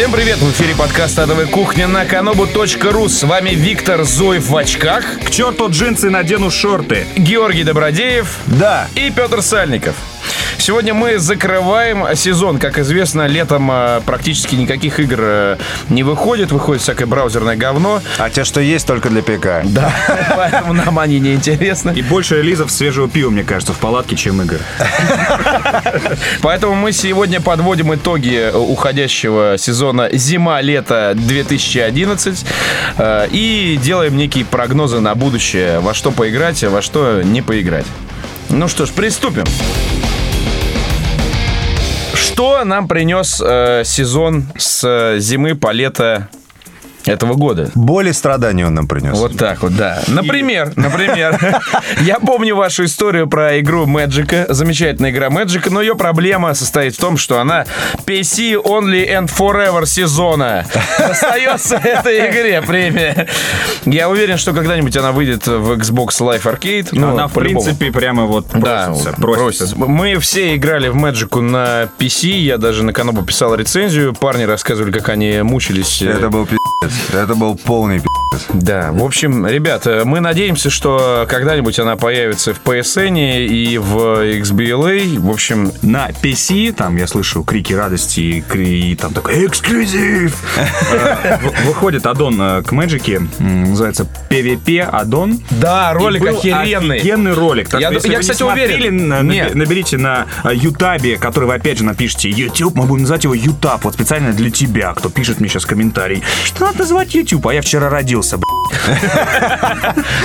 Всем привет! В эфире подкаст «Адовая кухня» на kanobu.ru. С вами Виктор Зуев в очках. К черту джинсы надену шорты. Георгий Добродеев. Да. И Петр Сальников. Сегодня мы закрываем сезон. Как известно, летом э, практически никаких игр э, не выходит. Выходит всякое браузерное говно. А те, что есть, только для ПК. Да, поэтому нам они не интересны. И больше релизов свежего пива, мне кажется, в палатке, чем игр. Поэтому мы сегодня подводим итоги уходящего сезона зима-лето 2011 э, и делаем некие прогнозы на будущее, во что поиграть, а во что не поиграть. Ну что ж, приступим. Что нам принес э, сезон с э, зимы по лето этого года. Боли и страдания он нам принес. Вот так вот, да. Например, например, я помню вашу историю про игру Magic. Замечательная игра Magic, но ее проблема состоит в том, что она PC Only and Forever сезона. Остается этой игре премия. Я уверен, что когда-нибудь она выйдет в Xbox Live Arcade. Ну, она, в принципе, прямо вот просится, да, просится. Мы все играли в Magic на PC. Я даже на Канобу писал рецензию. Парни рассказывали, как они мучились. Это был пи***ц. Это был полный пи***ц. Да, в общем, ребята, мы надеемся, что когда-нибудь она появится в PSN и в XBLA. В общем... На PC, там я слышу крики радости и, и там такой эксклюзив. Э, выходит аддон э, к Magic, называется PvP аддон. Да, ролик охеренный. Офигенный ролик. Я, я кстати, уверен. Наберите на э, Ютабе, который вы опять же напишите YouTube, мы будем называть его Ютаб, вот специально для тебя, кто пишет мне сейчас комментарий. Что надо называть YouTube? А я вчера родился,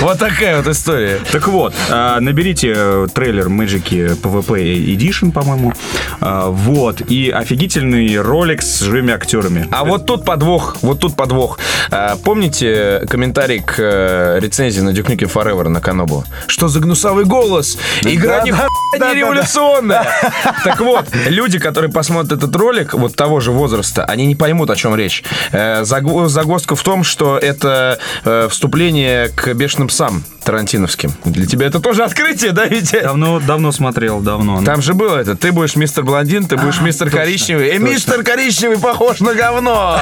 Вот такая вот история. Так вот, а, наберите э, трейлер Magic PvP Edition, по-моему. А, вот. И офигительный ролик с живыми актерами. А вот тут подвох. Вот тут подвох. А, помните комментарий к э, рецензии на Duke Nukem Forever на Канобу? Что за гнусавый голос? Игра не не революционная. Так вот, люди, которые посмотрят этот ролик, вот того же возраста, они не поймут, о чем речь. Э, загвоздка в том, что это вступление к бешеным псам тарантиновским. Для тебя это тоже открытие, да, Витя? Давно, давно смотрел, давно. Там же было это. Ты будешь мистер блондин, ты будешь а, мистер точно, коричневый. И мистер коричневый похож на говно.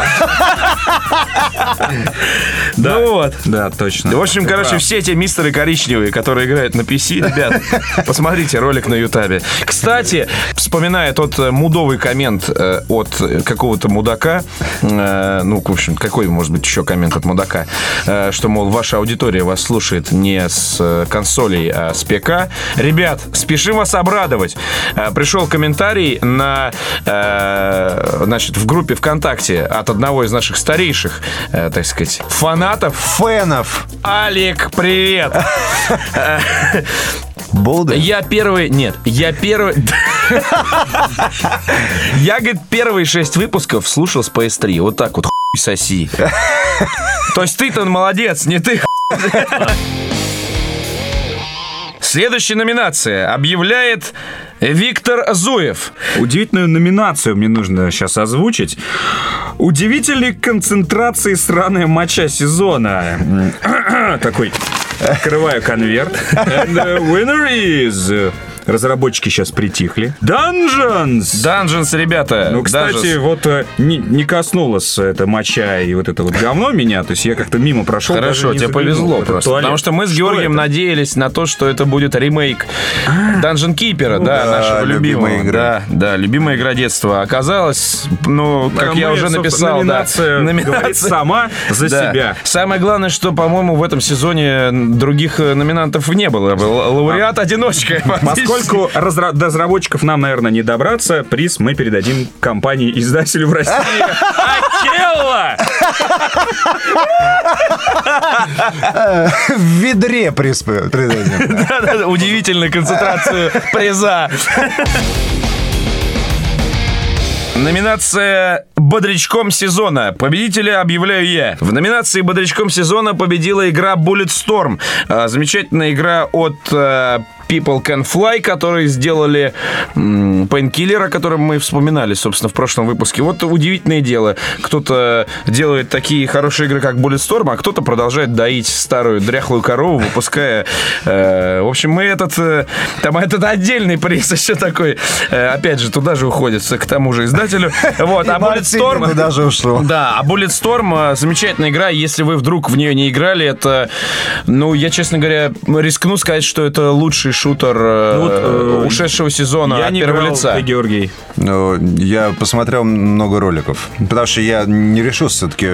Да, ну вот. Да, точно. В общем, короче, все эти мистеры коричневые, которые играют на PC, ребят, посмотрите ролик на Ютабе. Кстати, вспоминая тот э, мудовый коммент э, от какого-то мудака, э, ну, в общем, какой может быть еще коммент от мудака, что, мол, ваша аудитория вас слушает не с э, консолей, а с ПК. Ребят, спешим вас обрадовать. Э, пришел комментарий на, э, значит, в группе ВКонтакте от одного из наших старейших, так сказать, фанатов. Фенов. Алик, привет. Болда? Я первый... Нет, я первый... Я, говорит, первые шесть выпусков слушал с PS3. Вот так вот, соси. То есть ты-то молодец, не ты, Следующая номинация объявляет Виктор Зуев. Удивительную номинацию мне нужно сейчас озвучить. Удивительной концентрации сраная моча сезона. Такой, открываю конверт. And the winner is разработчики сейчас притихли. Dungeons! Dungeons, ребята! Ну, кстати, Dungeons. вот э, не, не коснулось это моча и вот это вот говно меня, то есть я как-то мимо прошел. Хорошо, тебе повезло просто. Туалет. Потому что мы с Георгием это? надеялись на то, что это будет ремейк а, Dungeon Keeper, ну, да, да, нашего любимого. Игра. Да, да, любимая игра детства. Оказалось, ну, как а я мы, уже написал, номинация, да, номинация сама за да. себя. Самое главное, что, по-моему, в этом сезоне других э, номинантов не было. Лауреат-одиночка. Поскольку разра- до разработчиков нам, наверное, не добраться, приз мы передадим компании-издателю в России. Акелла! В ведре приз передадим. Да-да-да, удивительную концентрацию приза. Номинация «Бодрячком сезона». Победителя объявляю я. В номинации «Бодрячком сезона» победила игра Bulletstorm. А, замечательная игра от а, People Can Fly, которые сделали Painkiller, о котором мы вспоминали, собственно, в прошлом выпуске. Вот удивительное дело. Кто-то делает такие хорошие игры, как Bulletstorm, а кто-то продолжает доить старую дряхлую корову, выпуская... э, в общем, мы этот... э, там этот отдельный приз еще такой. э, опять же, туда же уходит к тому же издателю. Вот, а Bulletstorm... Мартини туда же ушел. Да, а Bulletstorm э, замечательная игра. Если вы вдруг в нее не играли, это, ну, я, честно говоря, рискну сказать, что это лучший шутер э, Ну вот, э, ушедшего сезона Я от не первого играл, лица. ты, Георгий. Ну, я посмотрел много роликов. Потому что я не решил все-таки...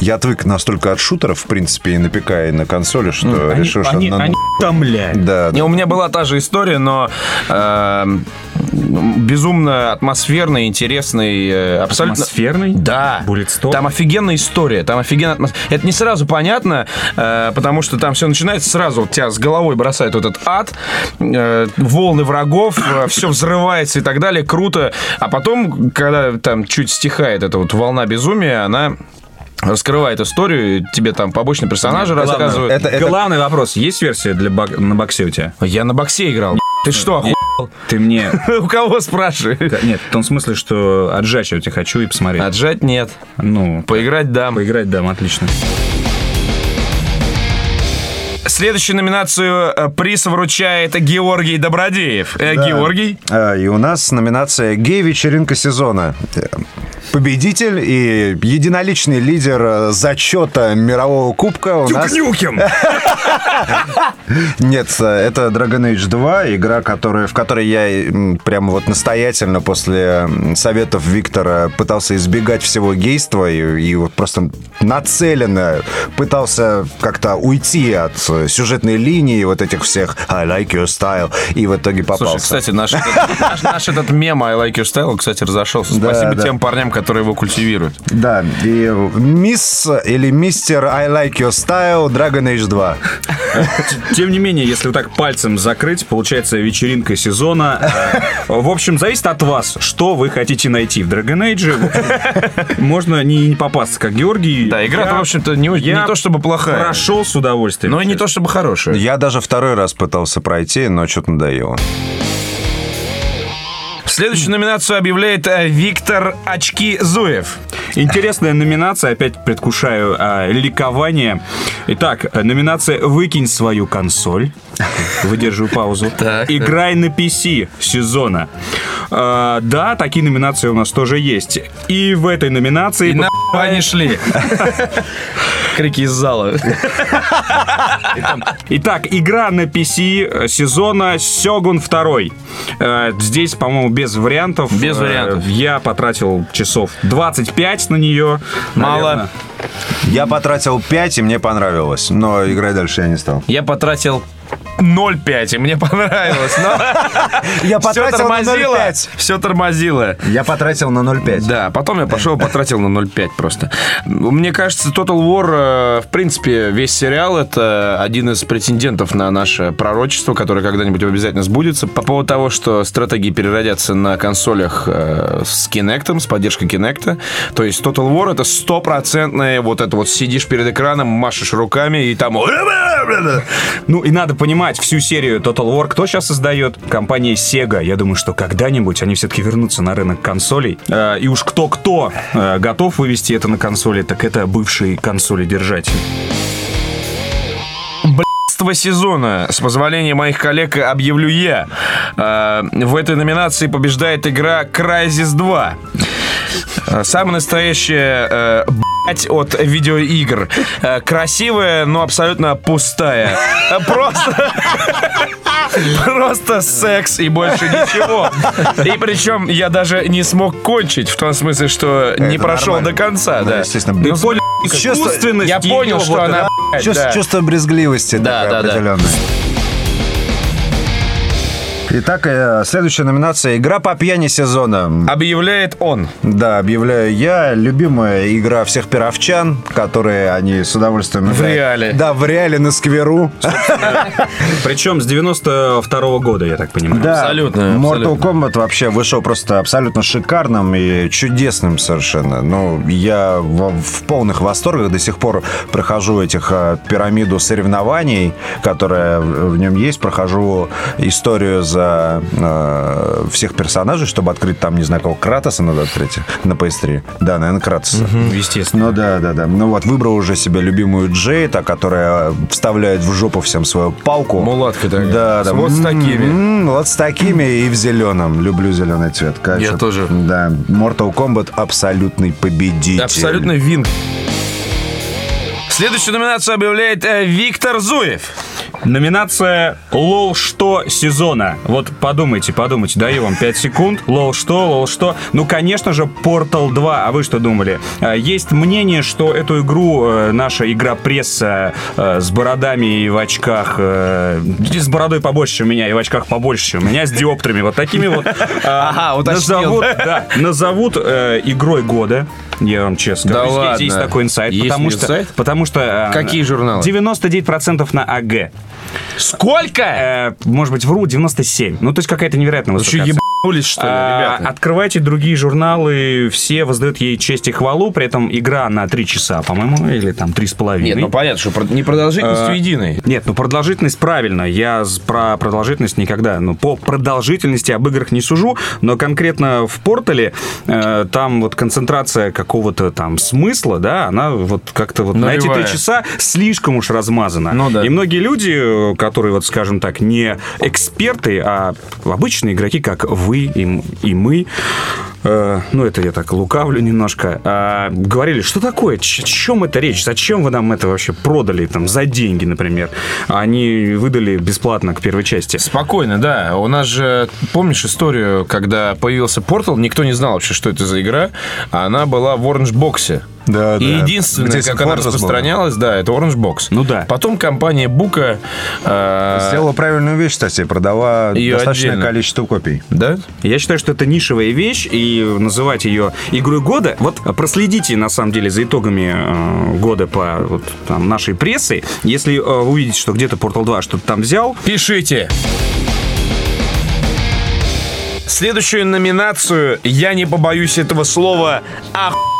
Я отвык настолько от шутеров, в принципе, и на ПК, и на консоли, что Они, решил, что... они, надо- они утомляют. Да, Не, у меня была та же история, но э, безумно атмосферный, интересный, э, абсолютно... Атмосферный? Да. Bulletstorm? Там офигенная история, там офигенная атмосфера. Это не сразу понятно, э, потому что там все начинается сразу, вот тебя с головой бросает вот этот ад, э, волны врагов, все взрывается и так далее, круто. А потом, когда там чуть стихает эта вот волна безумия, она раскрывает историю, тебе там побочные персонажи Главное, рассказывают. это- это- Главный вопрос. Есть версия для бак- на боксе у тебя? Я на боксе играл. Ты что, оху- Ты мне... У кого спрашиваешь? Нет, в том смысле, что отжать я тебя хочу и посмотреть. Отжать нет. Ну, Поиграть дам. поиграть, да, отлично. Следующую номинацию э, приз вручает Георгий Добродеев. Э, Да. Георгий. А, И у нас номинация «Гей-вечеринка сезона». Победитель и единоличный лидер э, зачета мирового кубка у нас... Нет, э, это Dragon Age 2, игра, которая, в которой я м, прямо вот настоятельно после советов Виктора пытался избегать всего гейства и, и вот просто нацеленно пытался как-то уйти от э, сюжетной линии вот этих всех I like your style и в итоге попался. Слушай, кстати, наш, наш, наш этот мем I like your style, кстати, разошелся. Спасибо да. тем парням, которые его культивируют. Да, и мисс или мистер I like your style Dragon Age 2. Тем не менее, если вот так пальцем закрыть, получается вечеринка сезона. Э, В общем, зависит от вас, что вы хотите найти в Dragon Age. Можно не, не попасться, как Георгий. Да, игра-то, Я- в общем-то, не, не то чтобы плохая. Прошел с удовольствием. Но и не то чтобы хорошая. Я даже второй раз пытался пройти, но что-то надоело. Следующую номинацию объявляет э, Виктор Очки Зуев. Интересная номинация, опять предвкушаю а, ликование. Итак, э, номинация «Выкинь свою консоль». Выдерживаю паузу. Так, «Играй на PC» сезона. А, да, такие номинации у нас тоже есть. И в этой номинации... И на они шли. Крики из зала. Итак, игра на PC сезона Сёгун 2. Э, Здесь, по-моему, без вариантов. Без Э, вариантов. Я потратил часов 25 на нее. Мало. Я потратил 5, и мне понравилось. Но играть дальше я не стал. Я потратил 0,5, и мне понравилось. Я все потратил на тормозило. 0,5. Все тормозило. Я потратил на 0,5. Да, потом я пошел, потратил на 0,5 просто. Мне кажется, Total War, э, в принципе, весь сериал это один из претендентов на наше пророчество, которое когда-нибудь обязательно сбудется. По поводу того, что стратегии переродятся на консолях э, с Kinect, с поддержкой Kinect. То есть Total War это стопроцентное вот это вот сидишь перед экраном, машешь руками и там... Ну и надо понимать, всю серию Total War кто сейчас создает? Компания Sega. Я думаю, что когда-нибудь они все-таки вернутся на рынок консолей. Э, И уж кто-кто э, готов вывести это на консоли, так это бывший консоли-держатель. Б***ство сезона, с позволения моих коллег, объявлю я. Э, В этой номинации побеждает игра Crysis 2. Э, Самая настоящая э, блядь, от видеоигр. Э, Красивая, но абсолютно пустая. Просто... Просто секс и больше ничего. И причем я даже не смог кончить, в том смысле, что не прошел нормально. до конца, Да, да. естественно. Ну, Искусственность Я понял, что она, Чувство, брезгливости да, да. определенное. Итак, э, следующая номинация «Игра по пьяни сезона». Объявляет он. Да, объявляю я. Любимая игра всех пировчан, которые они с удовольствием... В играют. реале. Да, в реале на скверу. Причем с 92 года, я так понимаю. Да, Абсолютно, Mortal абсолютно. Kombat вообще вышел просто абсолютно шикарным и чудесным совершенно. Ну, я в, в полных восторгах до сих пор прохожу этих э, пирамиду соревнований, которая в в нем есть, прохожу историю за э, всех персонажей, чтобы открыть там, не знаю, кого, Кратоса надо открыть на PS3. Да, наверное, Кратоса. Естественно. Ну да, да, да. Ну вот, выбрал уже себе любимую Джейта, которая вставляет в жопу всем свою палку. Мулатка такая. Да, да. Вот с такими. м, Вот с такими и в зеленом. Люблю зеленый цвет. Я тоже. Да. Mortal Kombat абсолютный победитель. Абсолютно вин. Следующую номинацию объявляет э, Виктор Зуев. Номинация «Лол что» сезона. Вот подумайте, подумайте, даю вам 5 секунд. «Лол что», «Лол что». Ну, конечно же, Portal 2. А вы что думали? А, Есть мнение, что эту игру э, наша игра пресса э, с бородами и в очках, э, с бородой побольше, чем у меня, и в очках побольше, чем у меня, с диоптрами, вот такими вот. Ага. Назовут, да, назовут игрой года. Я вам честно Да. Здесь ладно? есть такой инсайт. Есть потому, что, инсайт? потому что... Какие журналы? 99% на АГ. Сколько? Э, может быть, вру, 97. Ну, то есть какая-то невероятная Вы ебанулись, что ли, А, ребята? Открывайте другие журналы, все воздают ей честь и хвалу, при этом игра на 3 часа, по-моему, или там 3,5. Нет, ну понятно, что не продолжительностью А, единой. Нет, ну продолжительность правильно. Я про продолжительность никогда. Ну, по продолжительности об играх не сужу, но конкретно в портале э, там вот концентрация какого-то там смысла, да, она вот как-то вот на эти Нулевая. три часа слишком уж размазана. Ну да. И многие люди, э, которые вот, скажем так, не эксперты, а обычные игроки, как вы и, м- и мы, э, ну это я так лукавлю немножко, а, говорили, что такое, о чем это речь, зачем вы нам это вообще продали там за деньги, например, а они выдали бесплатно к первой части. Спокойно, да. У нас же, помнишь историю, когда появился Portal, никто не знал вообще, что это за игра, а она была в Orange Box. Да, И да. единственное, Где как она распространялась, да, это Orange Box. Ну да. Потом компания Бука... э, Сделала правильную вещь, кстати, продала Её достаточное отдельно. количество копий. Да? Я считаю, что это нишевая вещь, и называть ее игрой года. Вот проследите, на самом деле, за итогами э, года по вот, там, нашей прессы. Если э, вы увидите, что где-то Portal 2 что-то там взял, Пишите. Следующую номинацию, я не побоюсь этого слова, охуеть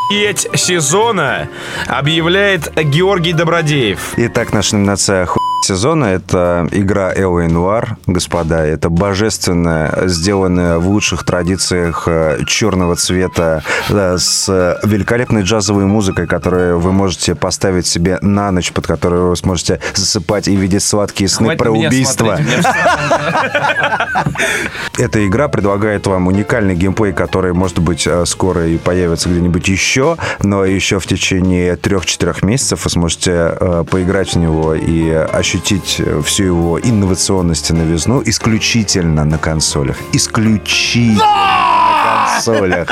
сезона, объявляет Георгий Добродеев. Итак, наша номинация «Хуй сезона» — это игра Элла Нуар, господа. Это божественная, сделанная в лучших традициях э, черного цвета, да, с э, великолепной джазовой музыкой, которую вы можете поставить себе на ночь, под которую вы сможете засыпать и видеть сладкие сны Хватит про убийство. Эта игра предлагает вам уникальный геймплей, который, может быть, э, скоро и появится где-нибудь еще, но еще в течение трех-четырех месяцев вы сможете поиграть в него и ощутить э, всю его инновационность и новизну исключительно на консолях. Исключительно на консолях.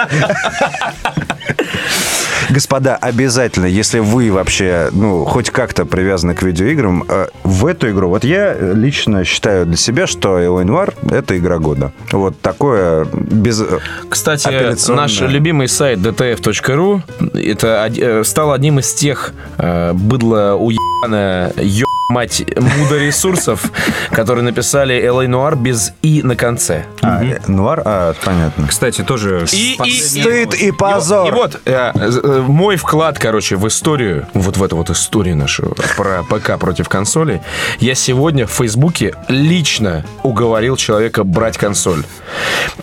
Господа, обязательно, если вы вообще, ну, хоть как-то привязаны к видеоиграм, э, в эту игру, вот я лично считаю для себя, что Элой Нуар — это игра года. Вот такое без... э, Кстати, наш любимый сайт dtf.ru это стал одним из тех э, быдло уебаное ё мать муда ресурсов, которые написали Элэй Нуар без «и» на конце. А, э, Нуар? А, понятно. кстати, тоже... И, и, Стыд и и позор. вот э, э, мой вклад, короче, в историю, вот в эту вот историю нашу про ПК против консолей, я сегодня в Фейсбуке лично уговорил человека брать консоль.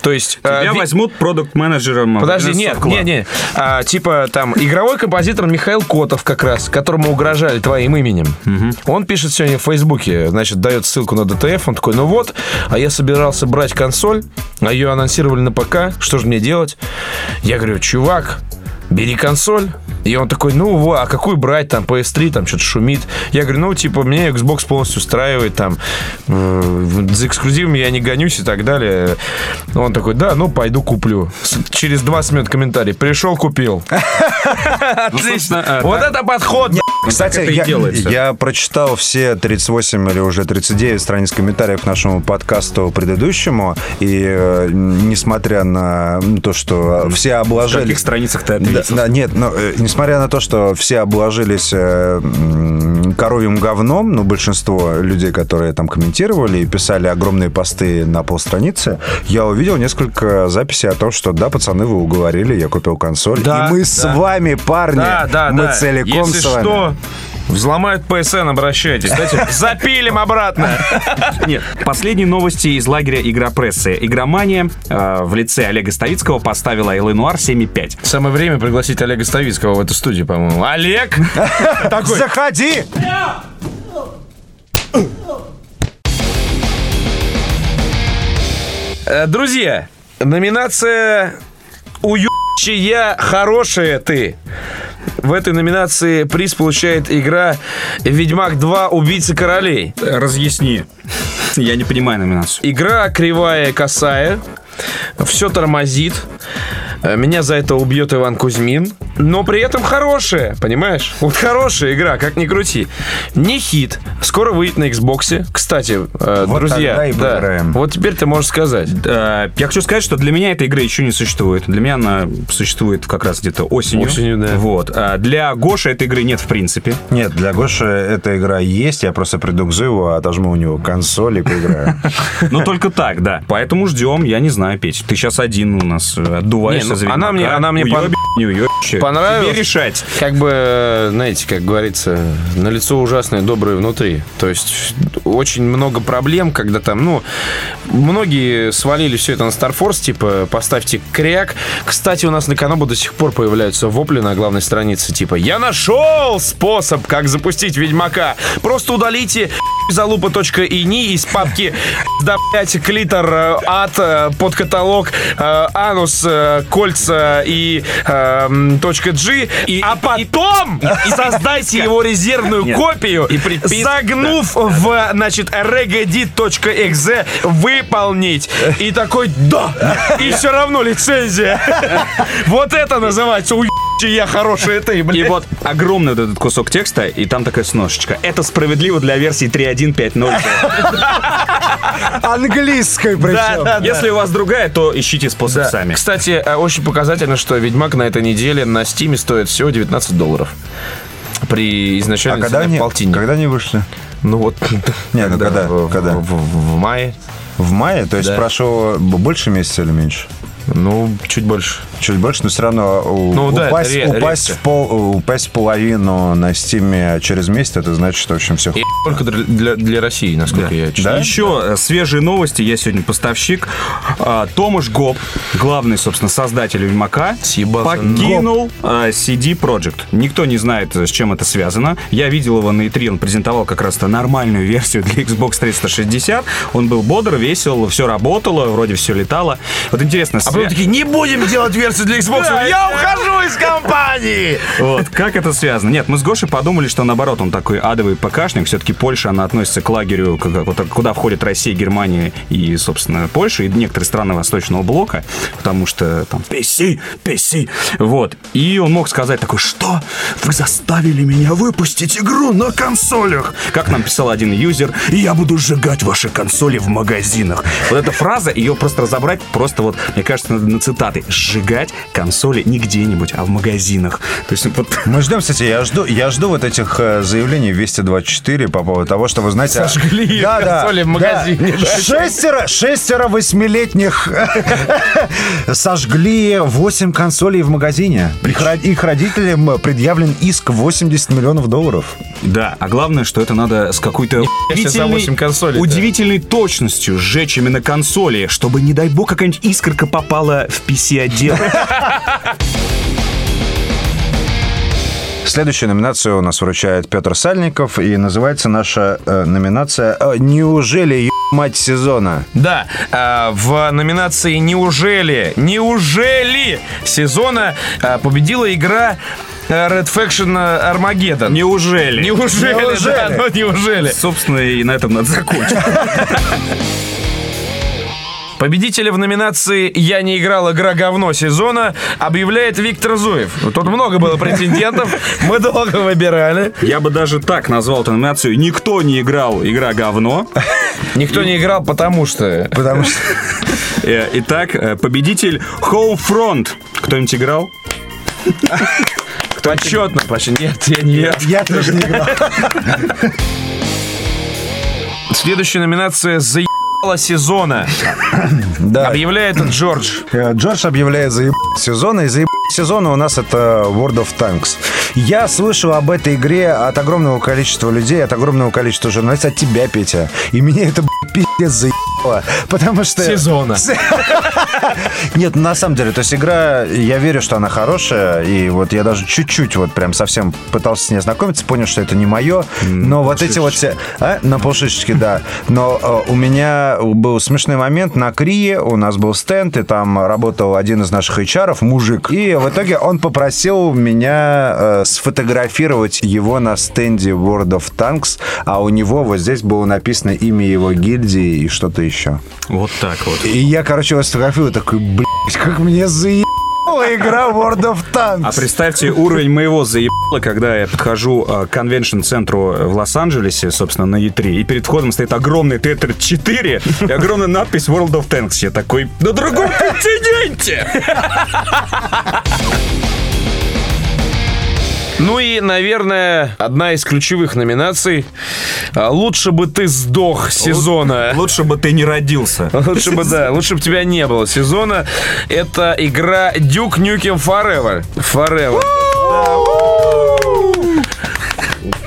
То есть... э, Тебя ви- возьмут продукт-менеджером. Подожди, в нет, нет, нет. А, типа там игровой композитор Михаил Котов как раз, которому угрожали твоим именем. Он пишет сегодня в Фейсбуке, значит, дает ссылку на DTF, он такой, ну вот, а я собирался брать консоль, а ее анонсировали на ПК, что же мне делать? Я говорю, чувак, бери консоль. И он такой, ну, во, а какую брать, там, PS3, там, что-то шумит. Я говорю, ну, типа, меня Xbox полностью устраивает, там, э, за эксклюзивами я не гонюсь и так далее. Он такой, да, ну, пойду куплю. С- Через 20 минут комментарий. Пришел, купил. Отлично. э, Вот это подход, Кстати, это и я, делается. я прочитал все 38 или уже 39 страниц комментариев к нашему подкасту предыдущему, и э, несмотря на ну, то, что все В обложили... каких страницах ты Да, ответил? да, нет, но э, несмотря на то, что все обложились э, коровьим говном, ну, большинство людей, которые там комментировали и писали огромные посты на полстраницы, я увидел несколько записей о том, что да, пацаны, вы уговорили, я купил консоль, Да, и мы с да. вами, парни, Да, да, мы да. целиком Если с вами. что, взломают PSN, обращайтесь. Кстати, запилим обратно. Нет, последние новости из лагеря «Игра прессы». «Игромания» э, в лице Олега Ставицкого поставила Noir 7,5. Самое время пригласить Олега Ставицкого в эту студию, по-моему. Олег! Такой. Заходи! Э, Друзья, номинация «Уебчая хорошая ты». В этой номинации приз получает игра «Ведьмак 2. Убийцы королей». Разъясни. Я не понимаю номинацию. Игра кривая и косая, все тормозит. Э, Меня за это убьет Иван Кузьмин. Но при этом хорошая, понимаешь? Вот хорошая игра, как ни крути. Не хит. Скоро выйдет на Xbox. Кстати, э, Вот друзья, тогда и да, поиграем. вот теперь ты можешь сказать. Я хочу сказать, что для меня эта игра еще не существует. Для меня она существует как раз где-то осенью. Осенью, да. Вот. А для Гоши этой игры нет в принципе. Нет, для Гоши эта игра есть, я просто приду к Зуеву, отожму у него консоль и поиграю. Но только так, да. Поэтому ждем, я не знаю, Петь. Ты сейчас один у нас э, отдуваешься Не, ну, за она мне- она мне Уёбищ, пон- не уёбище. Понравилось? Тебе решать. Как бы, знаете, как говорится, на лицо ужасное, доброе внутри. То есть очень много проблем, когда там, ну, многие свалили все это на Star Force, типа, поставьте кряк. Кстати, у нас на Канобу до сих пор появляются вопли на главной странице, типа, я нашел способ, как запустить Ведьмака. Просто удалите залупа.ini из папки да, блядь, клитор, э, ад, э, под каталог, э, анус, кольца и точка G, а потом создайте его резервную Нет. копию, И припис- загнув в, значит, regedit.exe, выполнить. И такой, да, и все равно лицензия. Вот это называется я хорошая ты, И блядь. вот огромный вот этот кусок текста, и там такая сножечка. Это справедливо для версии 3.1.5.0. Английской причем. да, да. Если у вас другая, то ищите способ сами. Кстати, э, очень показательно, что Ведьмак на этой неделе на Стиме стоит всего 19 долларов. При А изначальной когда цене они, полтинник. когда они вышли? Ну вот. Не, ну когда? В, Когда? в- в- в мае. В мае? То есть Да. прошло больше месяца или меньше? Ну, чуть больше. Чуть больше, но все равно Ну да, упасть, ре- упасть, в пол, упасть в половину на стиме через месяц, это значит, что, в общем, все И только для, для, России, насколько я читаю. Еще э, свежие новости. Я сегодня поставщик. А, Томаш Гоп, главный, собственно, создатель Ведьмака, Спасибо. покинул а, CD Projekt. Никто не знает, с чем это связано. Я видел его на E3, он презентовал как раз-то нормальную версию для Xbox 360. Он был бодр, весел, все работало, вроде все летало. Вот интересно, А потом такие, не будем делать версию для Xbox. Я ухожу из компании. Вот, как это связано? Нет, мы с Гошей подумали, что наоборот, он такой адовый ПКшник. Все-таки Польша, она относится к лагерю, куда входит Россия, Германия и, собственно, Польша, и некоторые страны Восточного блока, потому что там PC, PC. Вот. И он мог сказать такой, что? Вы заставили меня выпустить игру на консолях. Как нам писал один юзер, я буду сжигать ваши консоли в магазинах. Вот эта фраза, ее просто разобрать, просто вот, мне кажется, надо на цитаты. Сжигать консоли не где-нибудь, а в магазинах. То есть вот Мы ждем, кстати, я жду, я жду вот этих э, заявлений в Вести 24 по поводу того, что вы знаете... Сожгли да, да, консоли в да. магазине, да. Шестеро, шестеро восьмилетних сожгли 8 консолей в магазине. Их, ро- их родителям предъявлен иск в 80 миллионов долларов. Да, а главное, что это надо с какой-то удивительной точностью сжечь именно консоли, чтобы, не дай бог, какая-нибудь искорка попала в PC-отдел. Следующую номинацию у нас вручает Петр Сальников, и называется наша э, номинация э, «Неужели ё- мать сезона?» Да, а, в номинации «Неужели?» «Неужели?» сезона а, победила игра а, Red Faction Armageddon. Неужели? Неужели? Неужели? Да, ну неужели? Собственно, и на этом надо закончить. Победителя в номинации «Я не играл, игра говно» сезона объявляет Виктор Зуев. Тут много было претендентов, мы долго выбирали. Я бы даже так назвал эту номинацию «Никто не играл, игра говно». Никто не играл, потому что... Потому что... Э, Итак, э, победитель Homefront. Кто-нибудь играл? Почетно, Паша. Нет, я нет. Я тоже не играл. Следующая номинация «Заебала сезона». Да. Объявляет Джордж. Э, Джордж объявляет за сезона, и за сезона у нас это World of Tanks. Я слышал об этой игре от огромного количества людей, от огромного количества журналистов, от тебя, Петя. И меня это пиздец заебало. Потому что... Сезона. Нет, на самом деле, то есть игра, я верю, что она хорошая, и вот я даже чуть-чуть вот прям совсем пытался с ней знакомиться, понял, что это не мое, но вот эти вот все... А? На полшишечки, да. Но э, у меня был смешной момент на Крие, у нас был стенд, и там работал один из наших HR, мужик, и в итоге он попросил меня э, сфотографировать его на стенде World of Tanks, а у него вот здесь было написано имя его гильдии и что-то еще. Вот так вот. И я, короче, его сфотографировал, такой, блядь, как мне заебала игра World of Tanks. А представьте уровень моего заебала, когда я подхожу э, к конвеншн-центру в Лос-Анджелесе, собственно, на E3, и перед входом стоит огромный Тетр 4 и огромная надпись World of Tanks. Я такой, на другом континенте! Ну и, наверное, одна из ключевых номинаций. А, Лучше бы ты сдох сезона. Лучше бы ты не родился. Лучше бы, да, лучше бы тебя не было сезона. Это игра Duke Nukem Forever. Forever.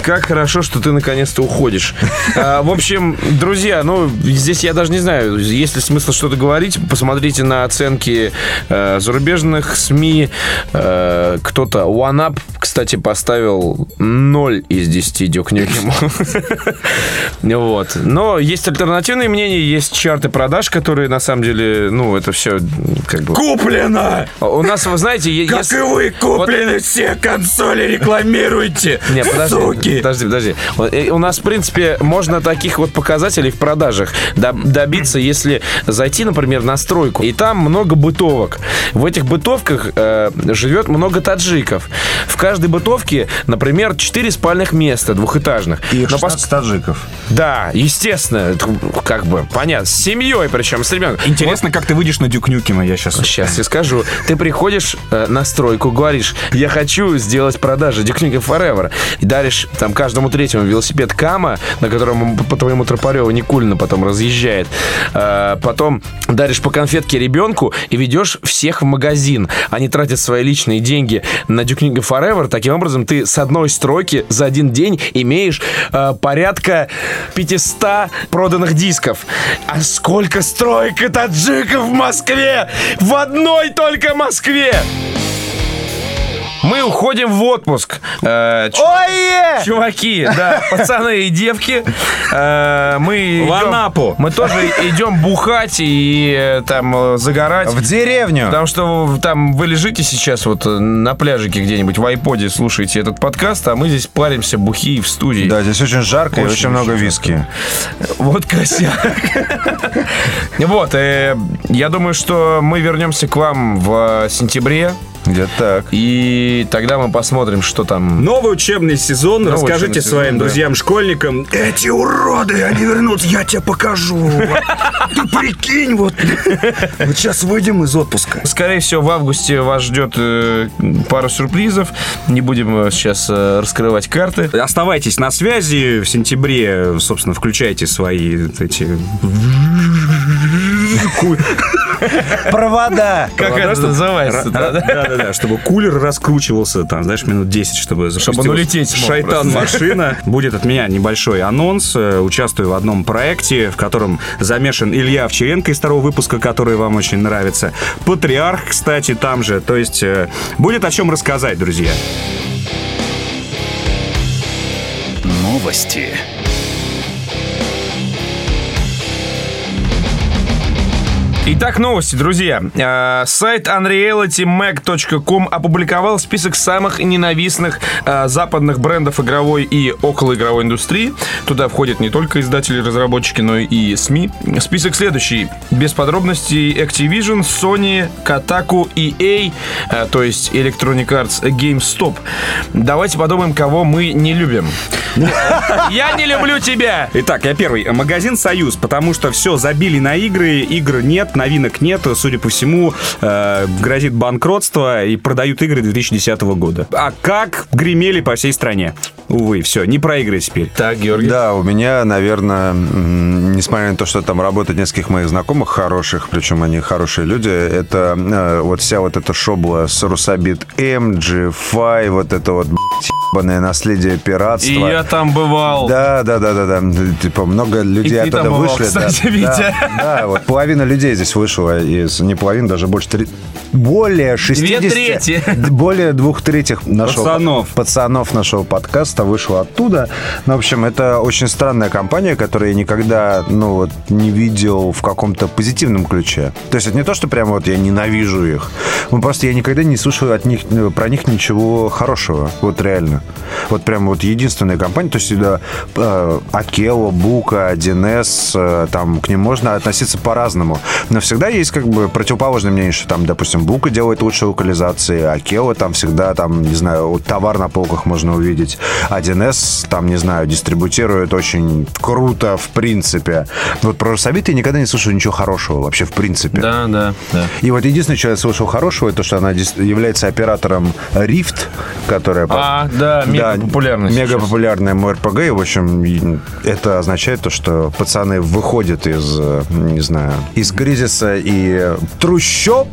Как хорошо, что ты наконец-то уходишь. А, в общем, друзья, ну, здесь я даже не знаю, есть ли смысл что-то говорить. Посмотрите на оценки э, зарубежных СМИ. Э, кто-то OneUp, кстати, поставил 0 из 10 Duke Nukem. Вот. Но есть альтернативные мнения, есть чарты продаж, которые, на самом деле, ну, это все как бы... Куплено! У нас, вы знаете, Как и вы куплены все консоли рекламируете! Не, подожди, Подожди, подожди. Вот, э, У нас, в принципе, можно таких вот показателей в продажах доб- добиться, если зайти, например, на стройку, и там много бытовок. В этих бытовках э, живет много таджиков. В каждой бытовке, например, 4 спальных места двухэтажных. И Но пос- 16 таджиков. Да, естественно, как бы понятно, с семьей причем, с ребенком. Интересно, как ты выйдешь на Дюк Нюкема, я сейчас... Сейчас я скажу. Ты приходишь э, на стройку, говоришь, я хочу сделать продажи Nukem Forever. И даришь там каждому третьему велосипед Кама, на котором по твоему Тропареву Никулина потом разъезжает. Э, потом даришь по конфетке ребенку и ведешь всех в магазин. Они тратят свои личные деньги на Duke Nukem Forever. Таким образом, ты с одной стройки за один день имеешь э, порядка 500 проданных дисков. А сколько строек и таджиков в Москве? В одной только Москве! Мы уходим в отпуск. Э, ч- Ой! Чуваки, да, пацаны и девки, э, мы В идем- Анапу. Мы тоже идем бухать и э, там э, загорать. В деревню. Потому что там вы лежите сейчас вот э, на пляжике где-нибудь в айподе слушаете этот подкаст, а мы здесь паримся бухи в студии. Да, здесь очень жарко и Очень, очень много виски. Вот косяк. Вот, э, я думаю, что мы вернемся к вам в сентябре. Где-то так. И тогда мы посмотрим, что там. Новый учебный сезон. Новый Расскажите учебный сезон, своим да. друзьям-школьникам. Эти уроды, они вернутся, я тебе покажу. Ты прикинь, вот. Вот сейчас выйдем из отпуска. Скорее всего, в августе вас ждет э, пара сюрпризов. Не будем э, сейчас э, раскрывать карты. Оставайтесь на связи. В сентябре, собственно, включайте свои вот эти... Провода. Как это чтобы- называется? Ра- да, да? Да-да-да, чтобы кулер раскручивался, там, знаешь, минут 10, чтобы запустилась он улететь смог Шайтан-машина. Будет от меня небольшой анонс. Э, Участвую в одном проекте, в котором замешан Илья Овчаренко из второго выпуска, который вам очень нравится. Патриарх, кстати, там же. То есть э, будет о чем рассказать, друзья. Итак, новости, друзья. Э, Сайт unrealitymag.com опубликовал список самых ненавистных э, западных брендов игровой и околоигровой индустрии. Туда входят не только издатели, разработчики, но и СМИ. Список следующий. Без подробностей Activision, Sony, Kotaku, EA, э, то есть Electronic Arts, GameStop. Давайте подумаем, кого мы не любим. Я не люблю тебя! Итак, я первый. Магазин «Союз», потому что все, забили на игры, игр нет, новинок нет, судя по всему, э, грозит банкротство и продают игры 2010 года. А как гремели по всей стране? Увы, все, не про игры теперь. Так, Георгий. Да, у меня, наверное, несмотря на то, что там работают нескольких моих знакомых хороших, причем они хорошие люди, это э, вот вся вот эта шобла с Русабит М, G5, вот это вот ебаное наследие И пиратства. я там бывал. Да, да, да, да, да. Типа много людей ты оттуда там бывал, вышли. да, кстати, да, Витя. Да, вот половина людей здесь вышла из не половина, даже больше три- более 60... трети. Более двух третьих нашего Пацанов. пацанов нашего подкаста вышло оттуда. Ну, в общем, это очень странная компания, которую я никогда, ну, вот, не видел в каком-то позитивном ключе. То есть это не то, что прям вот я ненавижу их. Ну, просто я никогда не слышал от них, э, про них ничего хорошего. Вот реально. Вот прям вот единственная компания, то есть сюда э, Акела, Бука, 1С, э, там к ним можно относиться по-разному. Но всегда есть как бы противоположное мнение, что там, допустим, Бука делает лучшие локализации, Акела там всегда, там, не знаю, вот товар на полках можно увидеть. 1С, там, не знаю, дистрибутирует очень круто, в принципе. Вот про Рособит я никогда не слышал ничего хорошего вообще, в принципе. Да, да, да. И вот единственное, что я слышал хорошего, это что она является оператором Rift, которая... А, да, мега популярная Мега популярная МРПГ. И, в общем, это означает то, что пацаны выходят из, не знаю, из кризиса и трущоб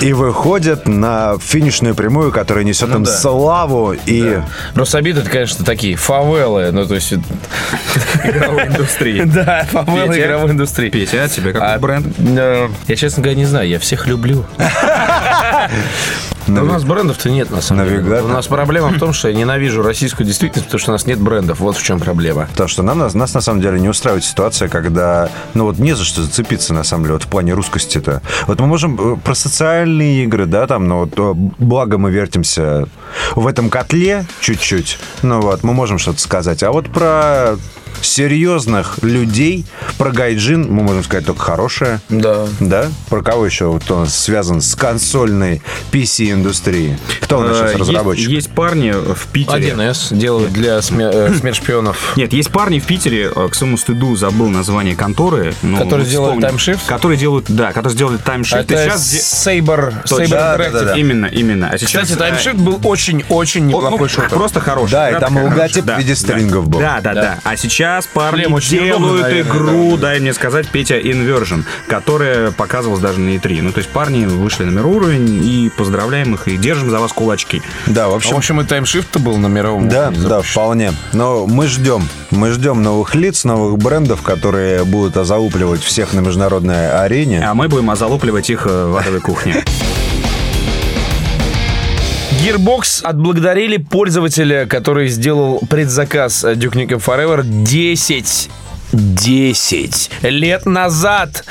и выходят на финишную прямую, которая несет им Ну да. славу и... Рособит это, конечно, такие фавелы, ну, то есть... Игровой индустрии. Да, фавелы игровой индустрии. Петя, а тебе какой А, бренд? э, Я, честно говоря, не знаю, я всех люблю. Да у нас брендов-то нет, на самом деле. Навигатор. У нас проблема в том, что я ненавижу российскую действительность, потому что у нас нет брендов. Вот в чем проблема. Потому что нам, нас, нас на самом деле не устраивает ситуация, когда, ну вот не за что зацепиться, на самом деле, вот в плане русскости-то. Вот мы можем э, про социальные игры, да, там, ну вот, э, благо мы вертимся в этом котле чуть-чуть, ну вот, мы можем что-то сказать. А вот про серьезных людей, про гайджин мы можем сказать только хорошее. Да. Да? Про кого еще вот он связан с консольной PC-индустрией? Кто у нас Э, сейчас есть- разработчик? Есть парни в Питере. 1С делают для э, смерть шпионов. Нет, есть парни в Питере, э, к своему стыду забыл название конторы. но Которые делают. Timeshift? Которые делают, да, которые сделали таймшифт. и Это сейчас Точно. Saber Да, да, да, да. Именно, именно. А сейчас, Кстати, э, таймшифт был очень-очень он, неплохой ну, шутер. Просто хороший. Да, и там логотип в виде стрингов был. Да, да, да. А сейчас парни Шлем очень делают удобно, наверное, игру, дай мне сказать, Петя Inversion, которая показывалась даже на E3. Ну, то есть парни вышли на мировой уровень, и поздравляем их, и держим за вас кулачки. Да, в А, общем, В общем, и таймшифт-то был на мировом Да, уровне да, запущен. вполне. Но мы ждем. Мы ждем новых лиц, новых брендов, которые будут озаупливать всех на международной арене. А мы будем озалупливать их э, в адовой кухне. Gearbox отблагодарили пользователя, который сделал предзаказ Duke Nukem Forever 10 10 лет назад.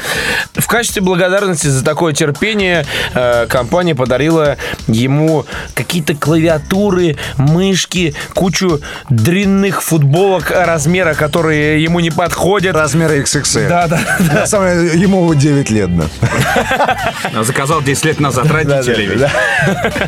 В качестве благодарности за такое терпение э, компания подарила ему какие-то клавиатуры, мышки, кучу дрянных футболок размера, которые ему не подходят. Размеры XXL. Да, да, На самом деле, ему 9 лет, да. Заказал 10 лет назад родителей ведь.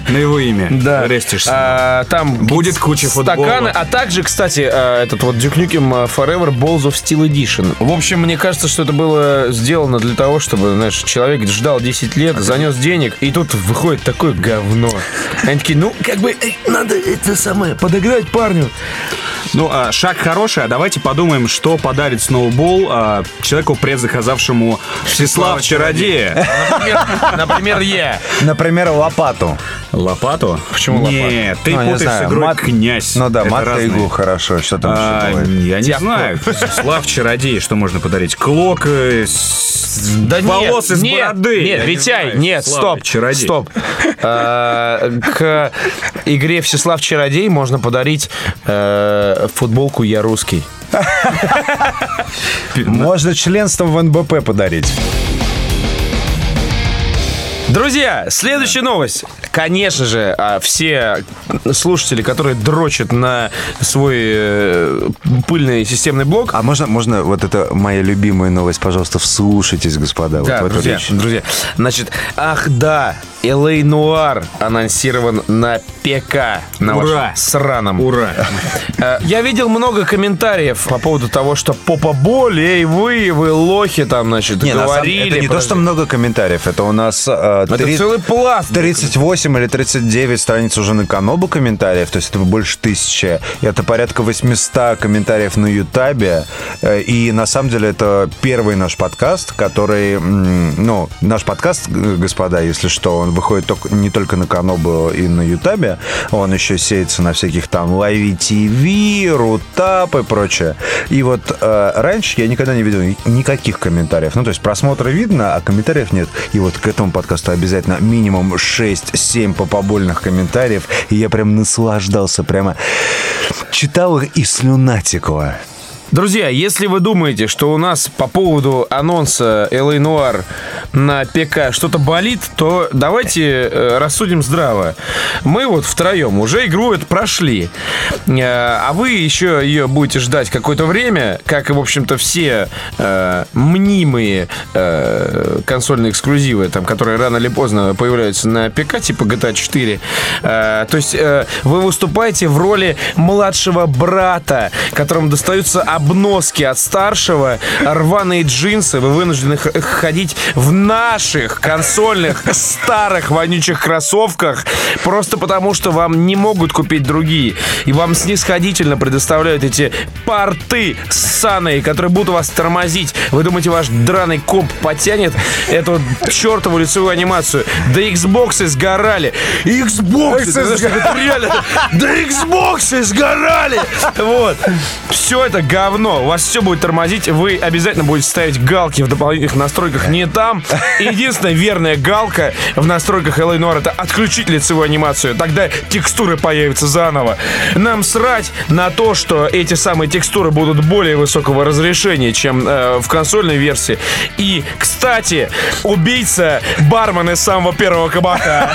На его имя. Да. Рестишься. А, там Будет куча стаканы, футболок. а также, кстати, а, этот вот Duke Nukem Forever Balls of Steel Edition. В общем, мне кажется, что это было сделано для того, чтобы, знаешь, человек ждал 10 лет, занес денег, и тут выходит такое говно. Они такие, ну, как бы, эй, надо это самое, подыграть парню. Ну, а, шаг хороший, а давайте подумаем, что подарит Сноубол а, человеку, предзаказавшему Всеслав Чародея. Например, например, я. Например, лопату. Лопату? Почему лопату? Нет, ты Ну, путаешь с игрой мат- «Князь». Ну да, мат иглу хорошо. Что там А, еще я не знаю. Слав Чародей, что можно подарить? Клок э, с Да волос нет, из нет, бороды. Нет, Я не Витяй, знаю. нет, Слава стоп, Чародей. стоп. А, К игре Всеслав Чародей можно подарить э, футболку «Я русский». Можно членство в НБП подарить. Друзья, следующая новость. Конечно же, а, все слушатели, которые дрочат на свой э, пыльный системный блок, А можно, можно вот это моя любимая новость, пожалуйста, вслушайтесь, господа. Да, вот друзья, друзья. Значит, ах да, LA Noir анонсирован на ПК. На Ура! сраном. Ура! Э, Я видел много комментариев по поводу того, что попа боли, эй, вы, вы лохи там, значит, Не, на самом- говорили. это не то, про- что много комментариев, это у нас э, Это три- целый пласт. 38 или 39 страниц уже на Канобу комментариев, то есть это больше тысячи. Это порядка 800 комментариев на Ютабе. Э, И на самом деле это первый наш подкаст, который, ну, наш подкаст, господа, если что, он выходит только, не только на Канобу и на Ютабе, он еще сеется на всяких там Лайви ТВ, Рутап и прочее. И вот э, раньше я никогда не видел ни- никаких комментариев. Ну, то есть просмотры видно, а комментариев нет. И вот к этому подкасту обязательно минимум 6-7 попобольных комментариев. И я прям наслаждался, прямо читал их и слюна текла. Друзья, если вы думаете, что у нас по поводу анонса LA Noir на ПК что-то болит, то давайте э, рассудим здраво. Мы вот втроем уже игру эту прошли. Э, а вы еще ее будете ждать какое-то время, как и, в общем-то, все э, мнимые э, консольные эксклюзивы, там, которые рано или поздно появляются на ПК, типа GTA 4. Э, то есть э, вы выступаете в роли младшего брата, которому достаются обноски от старшего, рваные джинсы. Вы вынуждены ходить в наших консольных старых вонючих кроссовках просто потому, что вам не могут купить другие. И вам снисходительно предоставляют эти порты ссаные, которые будут вас тормозить. Вы думаете, ваш драный комп потянет эту чертову лицевую анимацию? Да Xbox сгорали. Xbox! реально. Да Xbox сгорали! Вот. Все это говно. У вас все будет тормозить. Вы обязательно будете ставить галки в дополнительных настройках не там. Единственная верная галка в настройках LA Noir это отключить лицевую анимацию. Тогда текстуры появятся заново. Нам срать на то, что эти самые текстуры будут более высокого разрешения, чем э, в консольной версии. И, кстати, убийца бармен из самого первого кабака.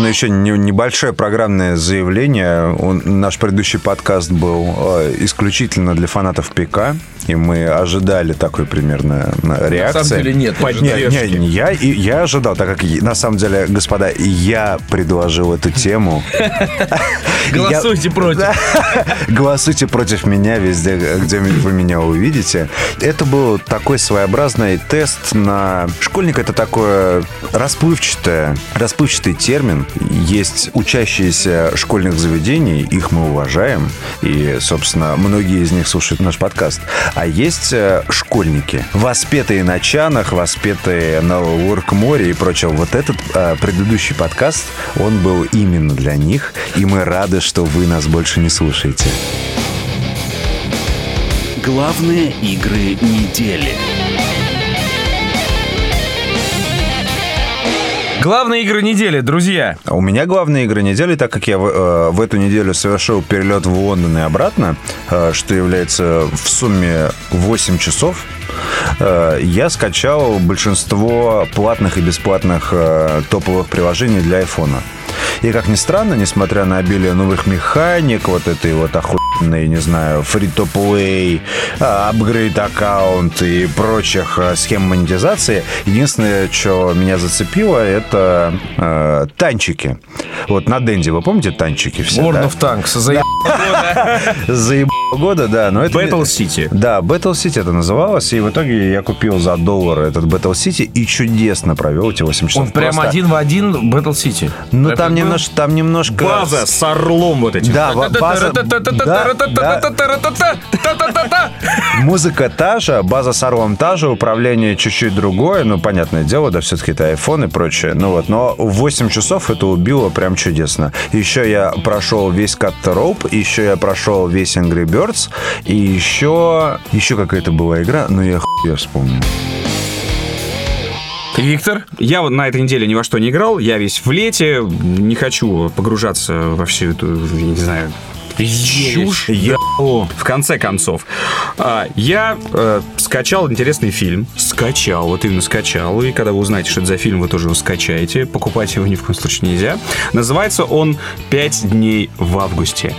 Но еще не- небольшое программное заявление. Он- наш предыдущий подкаст был э, исключительно для фанатов ПК, и мы ожидали такой примерно э, реакции. На самом деле нет. Не, не, не, я, и- я ожидал, так как на самом деле, господа, я предложил эту тему. Голосуйте против. Голосуйте против меня везде, где вы меня увидите. Это был такой своеобразный тест на... Школьник — это такое расплывчатое, расплывчатый термин. Есть учащиеся школьных заведений, их мы уважаем, и, собственно, многие из них слушают наш подкаст. А есть э, школьники, воспетые на чанах, воспетые на Воркморе и прочее. Вот этот э, предыдущий подкаст, он был именно для них, и мы рады, что вы нас больше не слушаете. Главные игры недели. Главные игры недели, друзья. А У меня главная игра недели, так как я в, э, в эту неделю совершил перелет в Лондон и обратно, э, что является в сумме 8 часов, э, я скачал большинство платных и бесплатных топовых приложений для айфона. И, как ни странно, несмотря на обилие новых механик, вот этой вот охуенной, не знаю, фри-то-плей, апгрейд аккаунт и прочих э, схем монетизации, единственное, что меня зацепило, это э, танчики. Вот на Денде, вы помните танчики все? World да? of Tanks. За Заеб года, да. Но это Battle City. Да, Battle City это называлось, и в итоге я купил за доллар этот Battle City и чудесно провел эти 8 часов. Он прям Просто- один в один Battle City. Ну, там немножко, там немножко... База с орлом вот этим. Да, база... Музыка та же, база с орлом та же, управление чуть-чуть другое, ну, понятное дело, да, все-таки это iPhone и прочее, ну вот, но 8 часов это убило прям чудесно. Еще я прошел весь Cut Rope, еще я прошел весь Angry Birds, и еще, еще какая-то была игра, но я хуй вспомню. Виктор? Я вот на этой неделе ни во что не играл, я весь в лете, не хочу погружаться во всю эту, не знаю, Чушь. Я... В конце концов, а, я э, скачал интересный фильм. Скачал, вот именно скачал. И когда вы узнаете, что это за фильм, вы тоже его скачаете. Покупать его ни в коем случае нельзя. Называется он «Пять дней в августе».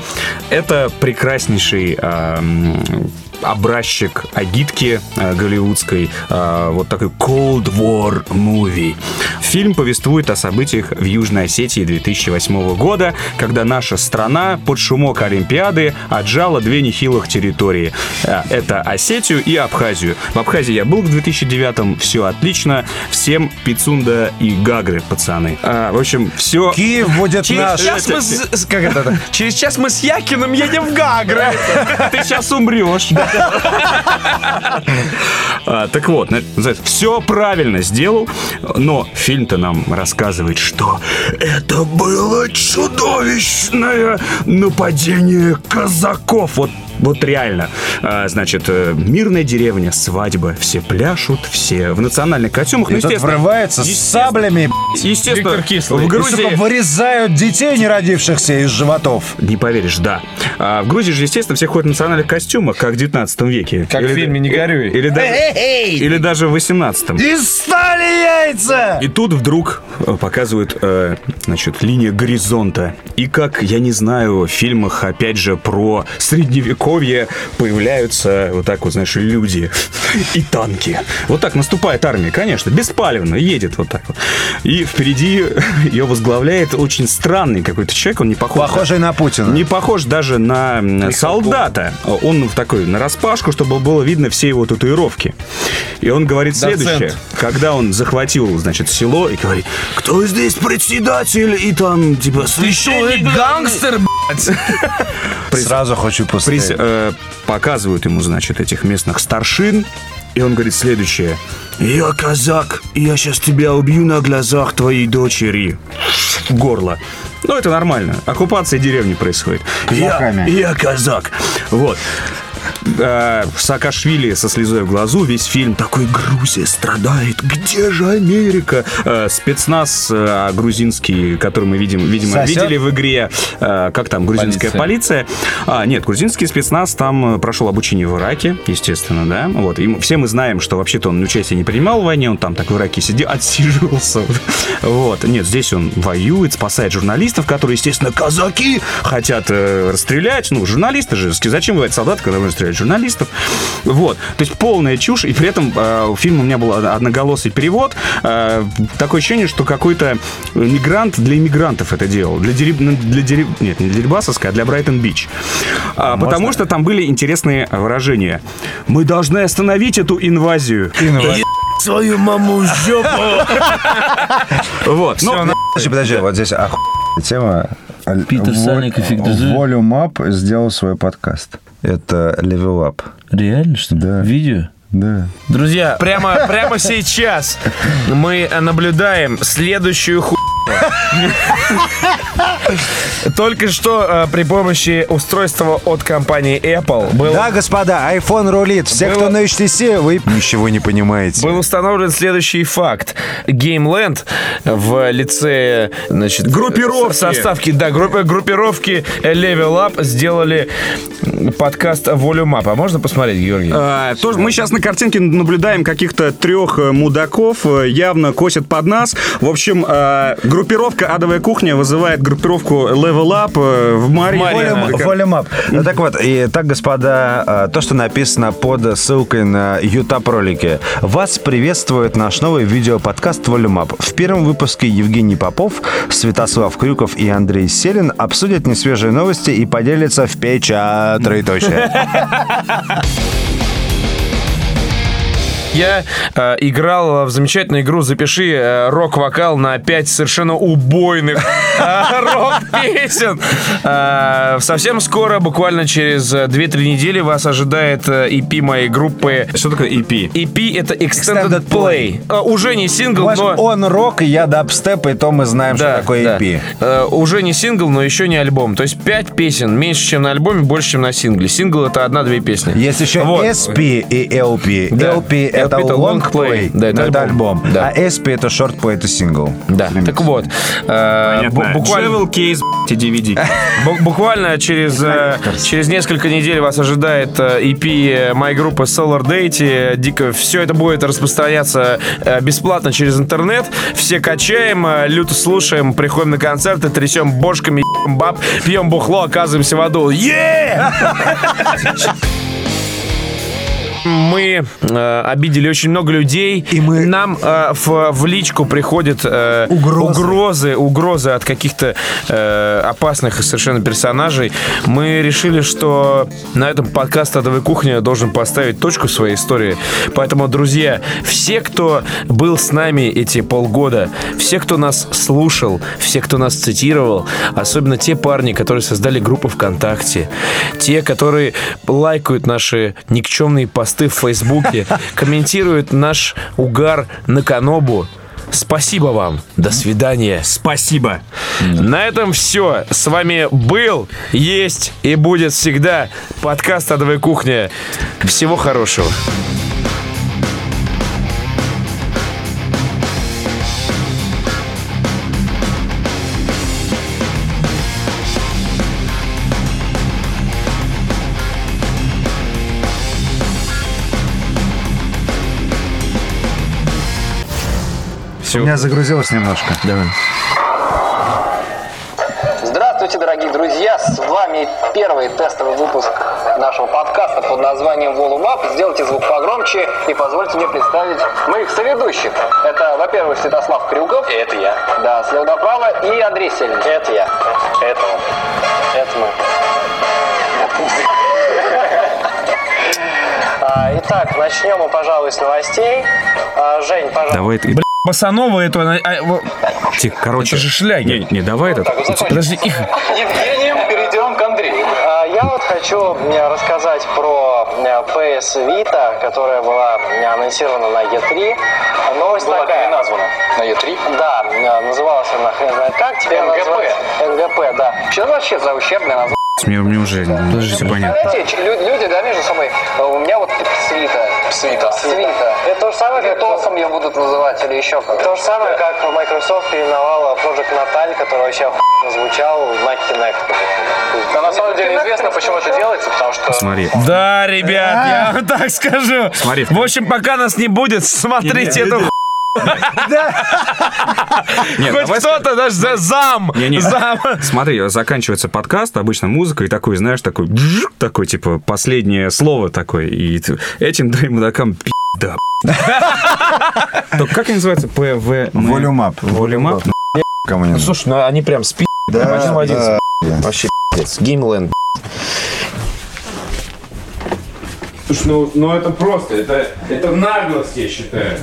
Это прекраснейший м, образчик агитки э, голливудской, э, вот такой Cold War movie. Фильм повествует о событиях в Южной Осетии 2008 года, когда наша страна под шумок Олимпиады отжала две нехилых территории. Э, Это Осетию и Абхазию. В Абхазии я был в 2009-м, все отлично. Всем пицунда и гагры, пацаны. А, в общем, все... Киев будет Через наш. час, мы с, с- как это, через час мы с Якиным едем в Гагры. Ты сейчас умрешь. Так вот, все правильно сделал, но фильм-то нам рассказывает, что это было чудовищное нападение казаков. Вот вот реально. А, значит, э, мирная деревня, свадьба, все пляшут, все в национальных костюмах. Ну, И тут естественно, врывается с естественно, саблями Естественно, Виктор Кислый. в и, Грузии... сука, вырезают детей, не родившихся из животов. Не поверишь, да. А в Грузии же, естественно, все ходят в национальных костюмах, как в 19 веке. Как в фильме «Не горюй». Или, даже, или даже в 18 И стали яйца! И тут вдруг э, показывают, э, значит, линия горизонта. И как, я не знаю, в фильмах, опять же, про средневековье появляются вот так вот, знаешь, люди и танки. Вот так наступает армия, конечно, беспалевно, едет вот так вот. И впереди ее возглавляет очень странный какой-то человек, он не похож... Похожий на Путина. Не похож даже на м, солдата. Он в такой, на распашку, чтобы было видно все его татуировки. И он говорит Доцент. следующее. Когда он захватил, значит, село и говорит, кто здесь председатель? И там, типа, священник. гангстер, блядь. Сразу хочу поставить. Э, показывают ему, значит, этих местных старшин. И он говорит следующее. Я казак, и я сейчас тебя убью на глазах твоей дочери. Горло. Ну, это нормально. Оккупация деревни происходит. Я, я казак. Вот. Э, Саакашвили со слезой в глазу, весь фильм такой Грузия страдает, где же Америка? Э, спецназ э, грузинский, который мы видим, видимо, Сосед? видели в игре, э, как там, грузинская полиция. А, нет, грузинский спецназ там прошел обучение в Ираке, естественно, да. Вот. И все мы знаем, что вообще-то он участие не принимал в войне, он там так в Ираке сидел, отсиживался. Вот. Нет, здесь он воюет, спасает журналистов, которые, естественно, казаки хотят э, расстрелять. Ну, журналисты же, зачем бывает солдат, когда можно стрелять журналистов? Вот. То есть полная чушь, и при этом э, у фильма у меня был одноголосый перевод. Э, такое ощущение, что какой-то мигрант для иммигрантов это делал. Для, Дериб- ну, для Дериб- Нет, не для Дерибасовска, а для Брайтон-Бич. А, потому что там были интересные выражения. Мы должны остановить эту инвазию. Свою маму в жопу. Вот. ну, Подожди, подожди, вот здесь охуенная тема. Питер Сальник, эффект дежи. Волюмап сделал свой подкаст. Это Level Up. Реально, что ли? Да. Видео? Да. Друзья, прямо, прямо сейчас мы наблюдаем следующую ху... Только что э, при помощи устройства от компании Apple был, Да, господа, iPhone рулит. Все, кто на HTC, вы ничего не понимаете. был установлен следующий факт. GameLand в лице значит, Группировки. составки, да, группи- группировки Level Up сделали подкаст Volume Up. А можно посмотреть, Георгий? А, тоже мы сейчас на картинке наблюдаем каких-то трех э, мудаков, э, явно косят под нас. В общем, э, группировка «Адовая кухня» вызывает группировку Level Up э, в Маре. Марина. Волюм- Волюмап. Ну так вот, и так, господа, а, то, что написано под ссылкой на YouTube ролики. Вас приветствует наш новый видеоподкаст Волюмап. В первом выпуске Евгений Попов, Святослав Крюков и Андрей Селин обсудят несвежие новости и поделятся в печа троеточие. Я э, играл в замечательную игру «Запиши э, рок-вокал» на 5 совершенно убойных э, рок-песен. Э, совсем скоро, буквально через э, 2-3 недели, вас ожидает э, EP моей группы. Что такое EP? EP — это Extended, Extended Play. Э, уже не сингл, Ваш но... Он рок, я дабстеп, и то мы знаем, что такое да. EP. Э, уже не сингл, но еще не альбом. То есть 5 песен меньше, чем на альбоме, больше, чем на сингле. Сингл — это одна-две песни. Есть еще Вот. SP и LP. Да. LP это LP long play, Да, это это альбом. альбом. Да. А SP это short play, это сингл. Да, так вот. э, буквально, Travel case, блядь, и DVD. бу- буквально через, э, через несколько недель вас ожидает э, EP моей группы Solar Date. Дико все это будет распространяться э, бесплатно через интернет. Все качаем, э, люто слушаем, приходим на концерты, трясем бошками, баб, пьем бухло, оказываемся в аду. Е! Мы э, обидели очень много людей. И мы- Нам э, в, в личку приходят э, Угрозы. угрозы, угрозы от каких-то э, опасных совершенно персонажей. Мы решили, что на этом подкаст «Адовая кухня» должен поставить точку в своей истории. Поэтому, друзья, все, кто был с нами эти полгода, все, кто нас слушал, все, кто нас цитировал, особенно те парни, которые создали группу ВКонтакте, те, которые лайкают наши никчемные посты в Фейсбуке, комментируют наш угар на Канобу, Спасибо вам. До свидания. Спасибо. На этом все. С вами был, есть и будет всегда подкаст «Адовая кухня». Всего хорошего. У меня загрузилось немножко. Давай. Здравствуйте, дорогие друзья! С вами первый тестовый выпуск нашего подкаста под названием Волумап. Сделайте звук погромче и позвольте мне представить моих соведущих. Это, во-первых, Святослав Крюков. Это я. Да, слева направо. И Андрей Сельин. Это я. Это он. Это мы. А, Итак, начнем мы, пожалуй, с новостей. А, Жень, пожалуйста. Давай ты. Басанова это... а, во- Тихо, короче. Это же шлягер. Не, не, давай этот. Подожди, их... Евгением перейдем к Андрею. А, Я вот хочу э, рассказать про PS Vita, которая была анонсирована на E3. Новость такая. названа на E3? Да, называлась она хрен знает как. Теперь называется МГП, да. Что вообще за ущербное название? Мне, мне уже все понятно. Лю- люди, да, между собой, э, у меня вот свита. Свита. Свита. Это то же самое, как Тосом ее будут называть или еще как. То же самое, как Microsoft переименовала Project Natal, который вообще охуенно звучал на Kinect. Но на самом деле известно, почему это делается, потому что Смотри. Да, ребят, я вам так скажу. Смотри. В общем, пока нас не будет, смотрите эту Хоть кто-то, даже за- зам. Зам. Смотри, заканчивается подкаст, обычно музыка, и такой, знаешь, такой, такой, типа, последнее слово такое, и этим двоим мудакам пи***да. Только как они называются? ПВ... Волюмап. Волюмап? Кому не Слушай, ну они прям спи... Да, один в один. Вообще пиздец. Геймленд. Слушай, ну, ну это просто, это, это наглость, я считаю.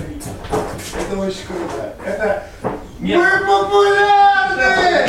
Это очень круто. Это... Мы популярны!